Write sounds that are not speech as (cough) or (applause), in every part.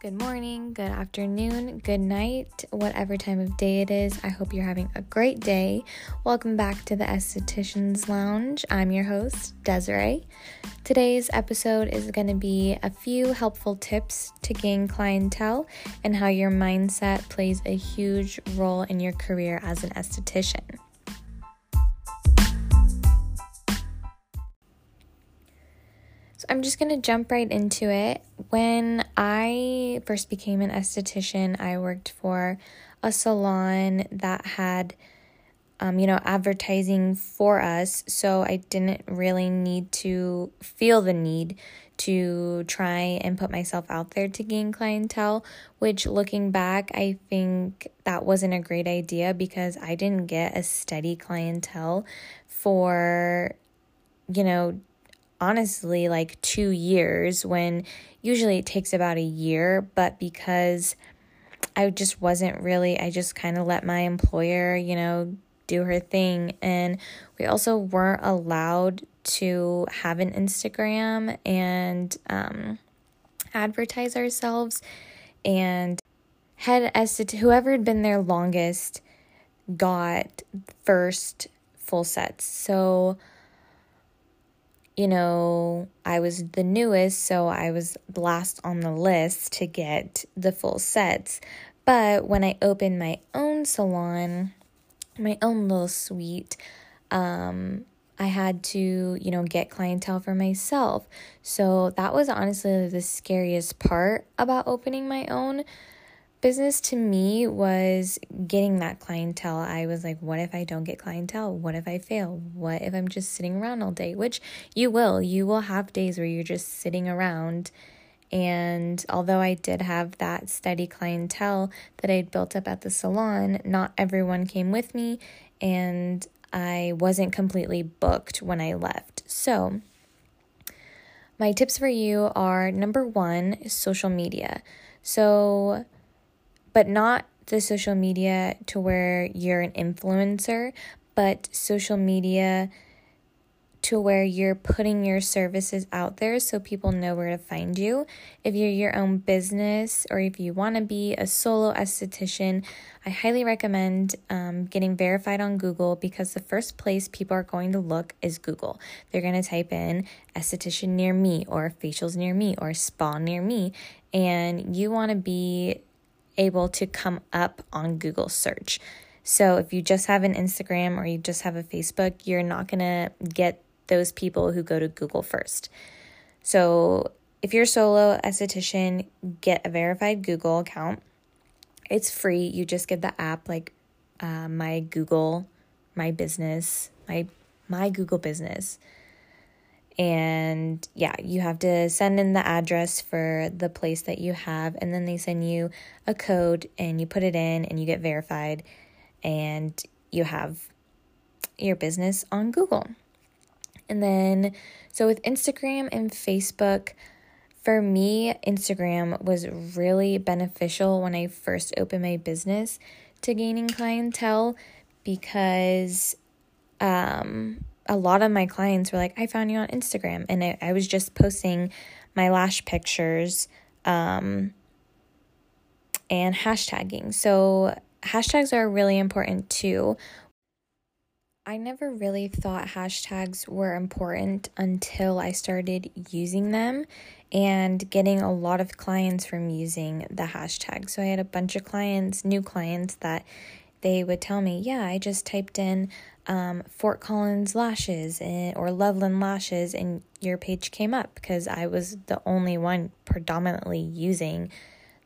good morning, good afternoon, good night, whatever time of day it is. I hope you're having a great day. Welcome back to the Estheticians Lounge. I'm your host, Desiree. Today's episode is going to be a few helpful tips to gain clientele and how your mindset plays a huge role in your career as an esthetician. I'm just going to jump right into it. When I first became an esthetician, I worked for a salon that had um, you know, advertising for us. So I didn't really need to feel the need to try and put myself out there to gain clientele, which looking back, I think that wasn't a great idea because I didn't get a steady clientele for, you know, honestly like two years when usually it takes about a year, but because I just wasn't really, I just kind of let my employer, you know, do her thing. And we also weren't allowed to have an Instagram and um, advertise ourselves. And had estet whoever had been there longest got first full sets. So you know, I was the newest, so I was last on the list to get the full sets. But when I opened my own salon, my own little suite, um, I had to, you know, get clientele for myself. So that was honestly the scariest part about opening my own business to me was getting that clientele. I was like, what if I don't get clientele? What if I fail? What if I'm just sitting around all day? Which you will. You will have days where you're just sitting around. And although I did have that steady clientele that I'd built up at the salon, not everyone came with me, and I wasn't completely booked when I left. So, my tips for you are number one, social media. So, but not the social media to where you're an influencer, but social media to where you're putting your services out there so people know where to find you. If you're your own business or if you want to be a solo esthetician, I highly recommend um, getting verified on Google because the first place people are going to look is Google. They're going to type in esthetician near me or facials near me or spa near me, and you want to be able to come up on Google search. So if you just have an Instagram or you just have a Facebook, you're not going to get those people who go to Google first. So if you're a solo esthetician, get a verified Google account. It's free. You just get the app like uh, my Google, my business, my my Google business and yeah, you have to send in the address for the place that you have, and then they send you a code and you put it in and you get verified, and you have your business on Google. And then, so with Instagram and Facebook, for me, Instagram was really beneficial when I first opened my business to gaining clientele because um, a lot of my clients were like, I found you on Instagram. And I, I was just posting my lash pictures um, and hashtagging. So, hashtags are really important too. I never really thought hashtags were important until I started using them and getting a lot of clients from using the hashtag. So I had a bunch of clients, new clients, that they would tell me, Yeah, I just typed in um, Fort Collins lashes and, or Loveland lashes, and your page came up because I was the only one predominantly using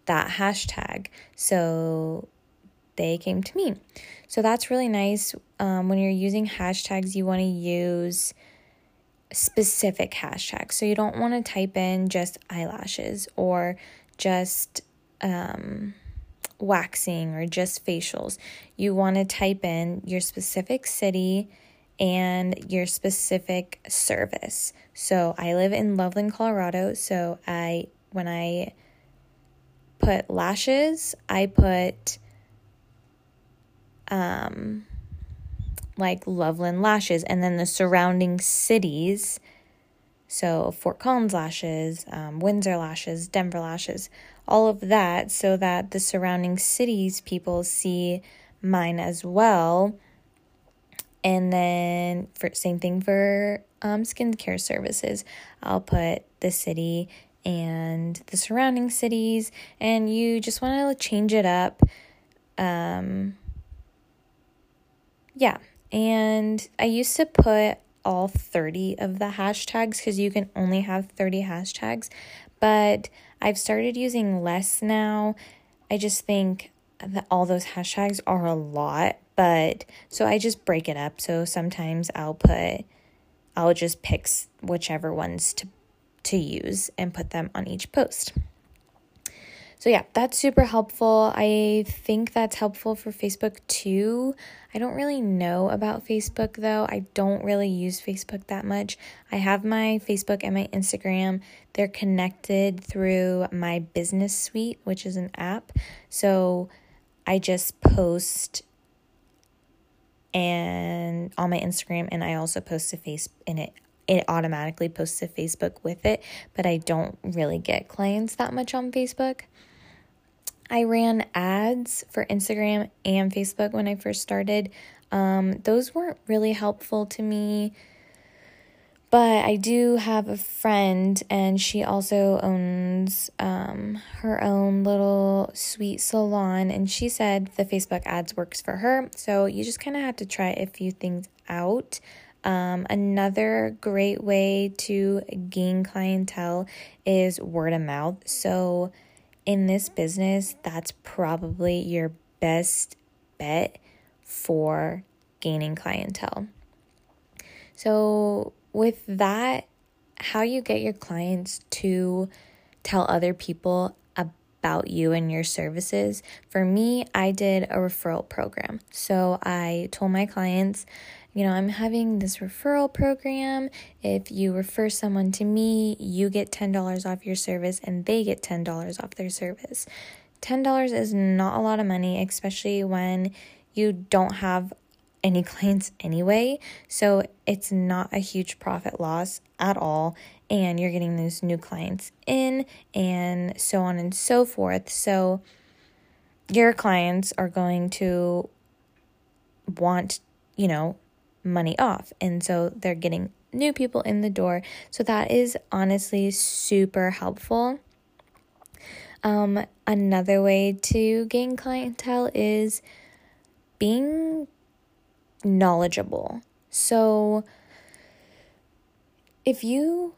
that hashtag. So they came to me. So that's really nice. Um, when you're using hashtags, you want to use specific hashtags. So you don't want to type in just eyelashes or just um, waxing or just facials, you want to type in your specific city and your specific service. So I live in Loveland, Colorado, so I when I put lashes, I put um like Loveland lashes and then the surrounding cities. So Fort Collins lashes, um, Windsor lashes, Denver lashes, all of that so that the surrounding cities people see mine as well. And then for same thing for um, skincare services, I'll put the city and the surrounding cities, and you just want to change it up. Um, yeah, and I used to put all 30 of the hashtags because you can only have 30 hashtags, but I've started using less now. I just think that all those hashtags are a lot, but so I just break it up. So sometimes I'll put, I'll just pick whichever ones to to use and put them on each post. So, yeah, that's super helpful. I think that's helpful for Facebook too. I don't really know about Facebook though. I don't really use Facebook that much. I have my Facebook and my Instagram. They're connected through my business suite, which is an app. So, I just post and on my Instagram and I also post to face in it it automatically posts to Facebook with it, but I don't really get clients that much on Facebook. I ran ads for Instagram and Facebook when I first started. Um, those weren't really helpful to me, but I do have a friend, and she also owns um, her own little suite salon, and she said the Facebook ads works for her. So you just kind of have to try a few things out. Um, another great way to gain clientele is word of mouth. So, in this business, that's probably your best bet for gaining clientele. So, with that, how you get your clients to tell other people about you and your services. For me, I did a referral program. So, I told my clients, you know, I'm having this referral program. If you refer someone to me, you get $10 off your service and they get $10 off their service. $10 is not a lot of money, especially when you don't have any (laughs) clients anyway. So it's not a huge profit loss at all. And you're getting those new clients in and so on and so forth. So your clients are going to want, you know, money off. And so they're getting new people in the door. So that is honestly super helpful. Um, another way to gain clientele is being knowledgeable. So if you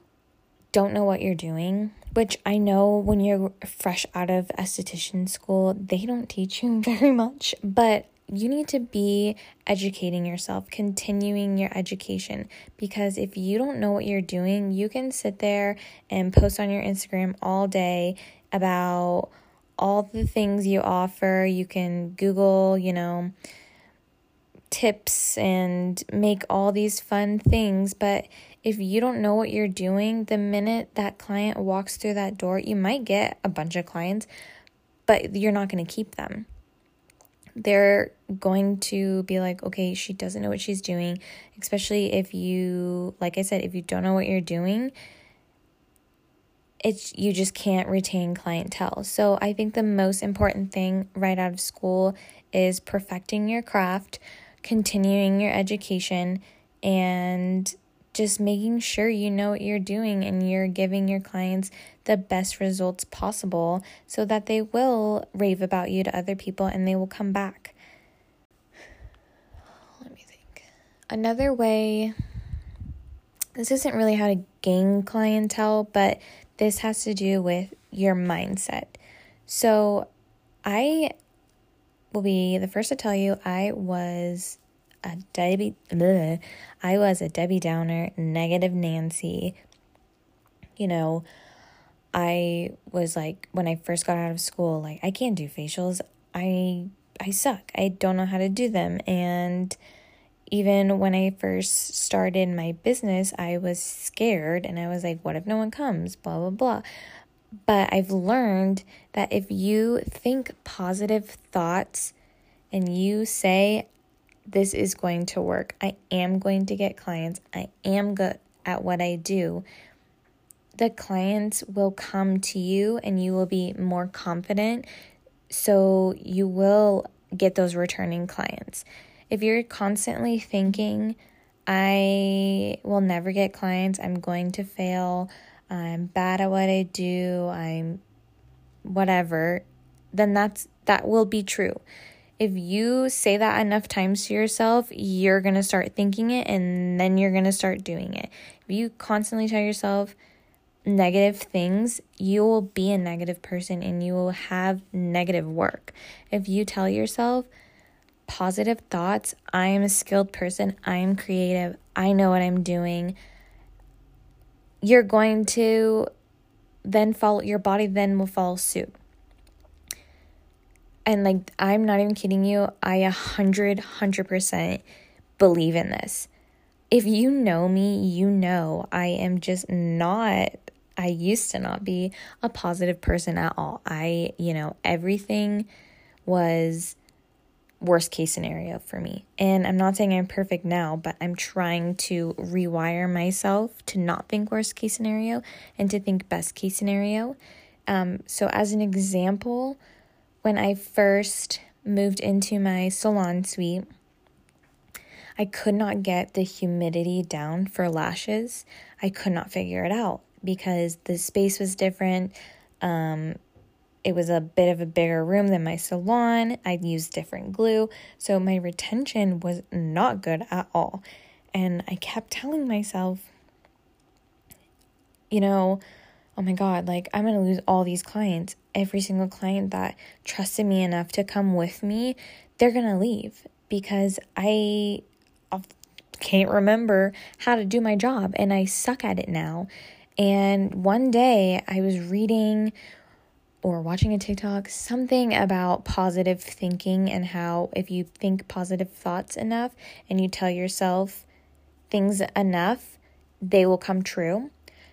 don't know what you're doing, which I know when you're fresh out of esthetician school, they don't teach you (laughs) very much, but you need to be educating yourself, continuing your education. Because if you don't know what you're doing, you can sit there and post on your Instagram all day about all the things you offer. You can Google, you know, tips and make all these fun things. But if you don't know what you're doing, the minute that client walks through that door, you might get a bunch of clients, but you're not going to keep them they're going to be like, okay, she doesn't know what she's doing, especially if you, like I said, if you don't know what you're doing, it's you just can't retain clientele. So I think the most important thing right out of school is perfecting your craft, continuing your education, and just making sure you know what you're doing and you're giving your clients the best results possible so that they will rave about you to other people and they will come back. Let me think. Another way, this isn't really how to gain clientele, but this has to do with your mindset. So I will be the first to tell you I was a Debbie, bleh, I was a Debbie Downer, negative Nancy. You know, I was like when I first got out of school, like I can't do facials. I I suck. I don't know how to do them. And even when I first started my business, I was scared and I was like, what if no one comes? Blah blah blah. But I've learned that if you think positive thoughts and you say this is going to work. I am going to get clients. I am good at what I do. the clients will come to you and you will be more confident. So you will get those returning clients. If you're constantly thinking, I will never get clients, I'm going to fail, I'm bad at what I do, I'm whatever, then that's that will be true. If you say that enough times to yourself, you're going to start thinking it and then you're going to start doing it. If you constantly tell yourself negative things, you will be a negative person and you will have negative work. If you tell yourself positive thoughts, I am a skilled person, I am creative, I know what I'm doing, you're going to then follow your body then will follow suit and like i'm not even kidding you i a hundred hundred percent believe in this. If you know me you know i am just not i used to not be a positive person at all. I you know everything was worst case scenario for me. And i'm not saying i'm perfect now but i'm trying to rewire myself to not think worst case scenario and to think best case scenario. Um, so as an example when I first moved into my salon suite, I could not get the humidity down for lashes. I could not figure it out because the space was different. Um, it was a bit of a bigger room than my salon. I'd used different glue. So my retention was not good at all. And I kept telling myself, you know, oh my God, like I'm going to lose all these clients. Every single client that trusted me enough to come with me, they're going to leave because I can't remember how to do my job and I suck at it now. And one day I was reading or watching a TikTok something about positive thinking and how if you think positive thoughts enough and you tell yourself things enough, they will come true.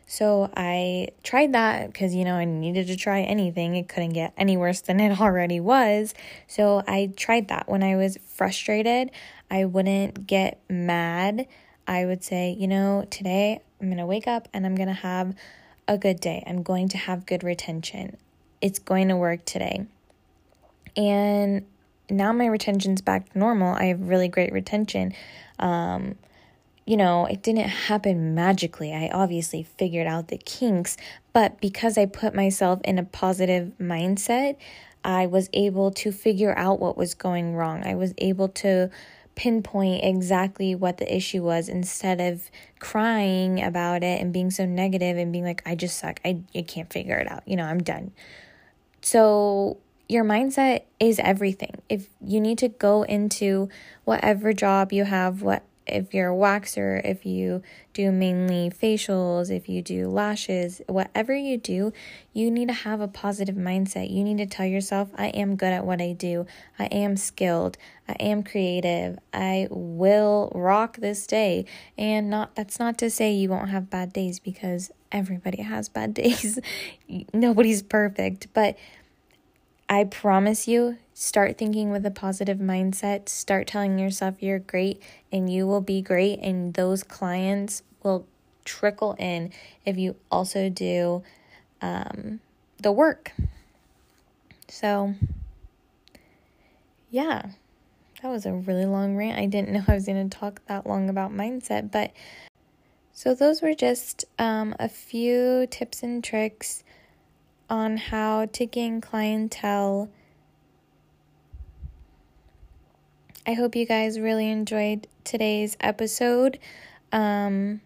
So I tried that because, you know, I needed to try anything. It couldn't get any worse than it (laughs) already was. So I tried that. When I was frustrated, I wouldn't get mad. I would say, you know, today I'm going to wake up and I'm going to have a good day. I'm going to have good retention. It's going to work today. And now my retention's back to normal. I have really great retention. Um, you know, it didn't happen magically. I obviously figured out the kinks, but because I put myself in a positive mindset, I was able to figure out what was going wrong. I was able to pinpoint exactly what the issue was instead of crying about it and being so negative and being like, I just suck. I, I can't figure it out. You know, I'm done. So, your mindset is everything. If you need to go into whatever job you have, what if you're a waxer, if you do mainly facials, if you do lashes, whatever you do, you need to have a positive mindset. You need to tell yourself, I am good at what I do. I am skilled. I am creative. I will rock this day. And not that's not to say you won't have bad days because everybody has bad (laughs) days. Nobody's perfect, but I promise you, start thinking with a positive mindset. Start telling yourself you're great and you will be great, and those clients will trickle in if you also do um, the work. So, yeah, that was a really long rant. I didn't (laughs) know I was going to talk that long about mindset, but so those were just um, a few tips and tricks on how to gain clientele. I hope you guys really enjoyed today's episode. Um,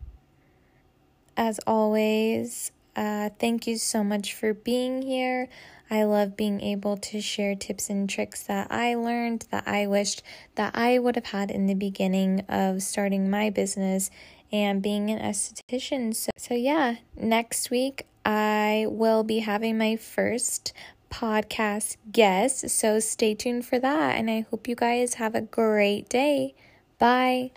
as always, uh, thank you so much for being here. I love being able to share tips and tricks that I learned that I wished that I would have had in the beginning of starting my business and being an esthetician. So, so yeah, next week I will be having my first podcast guest. So stay tuned for that. And I hope you guys have a great day. Bye.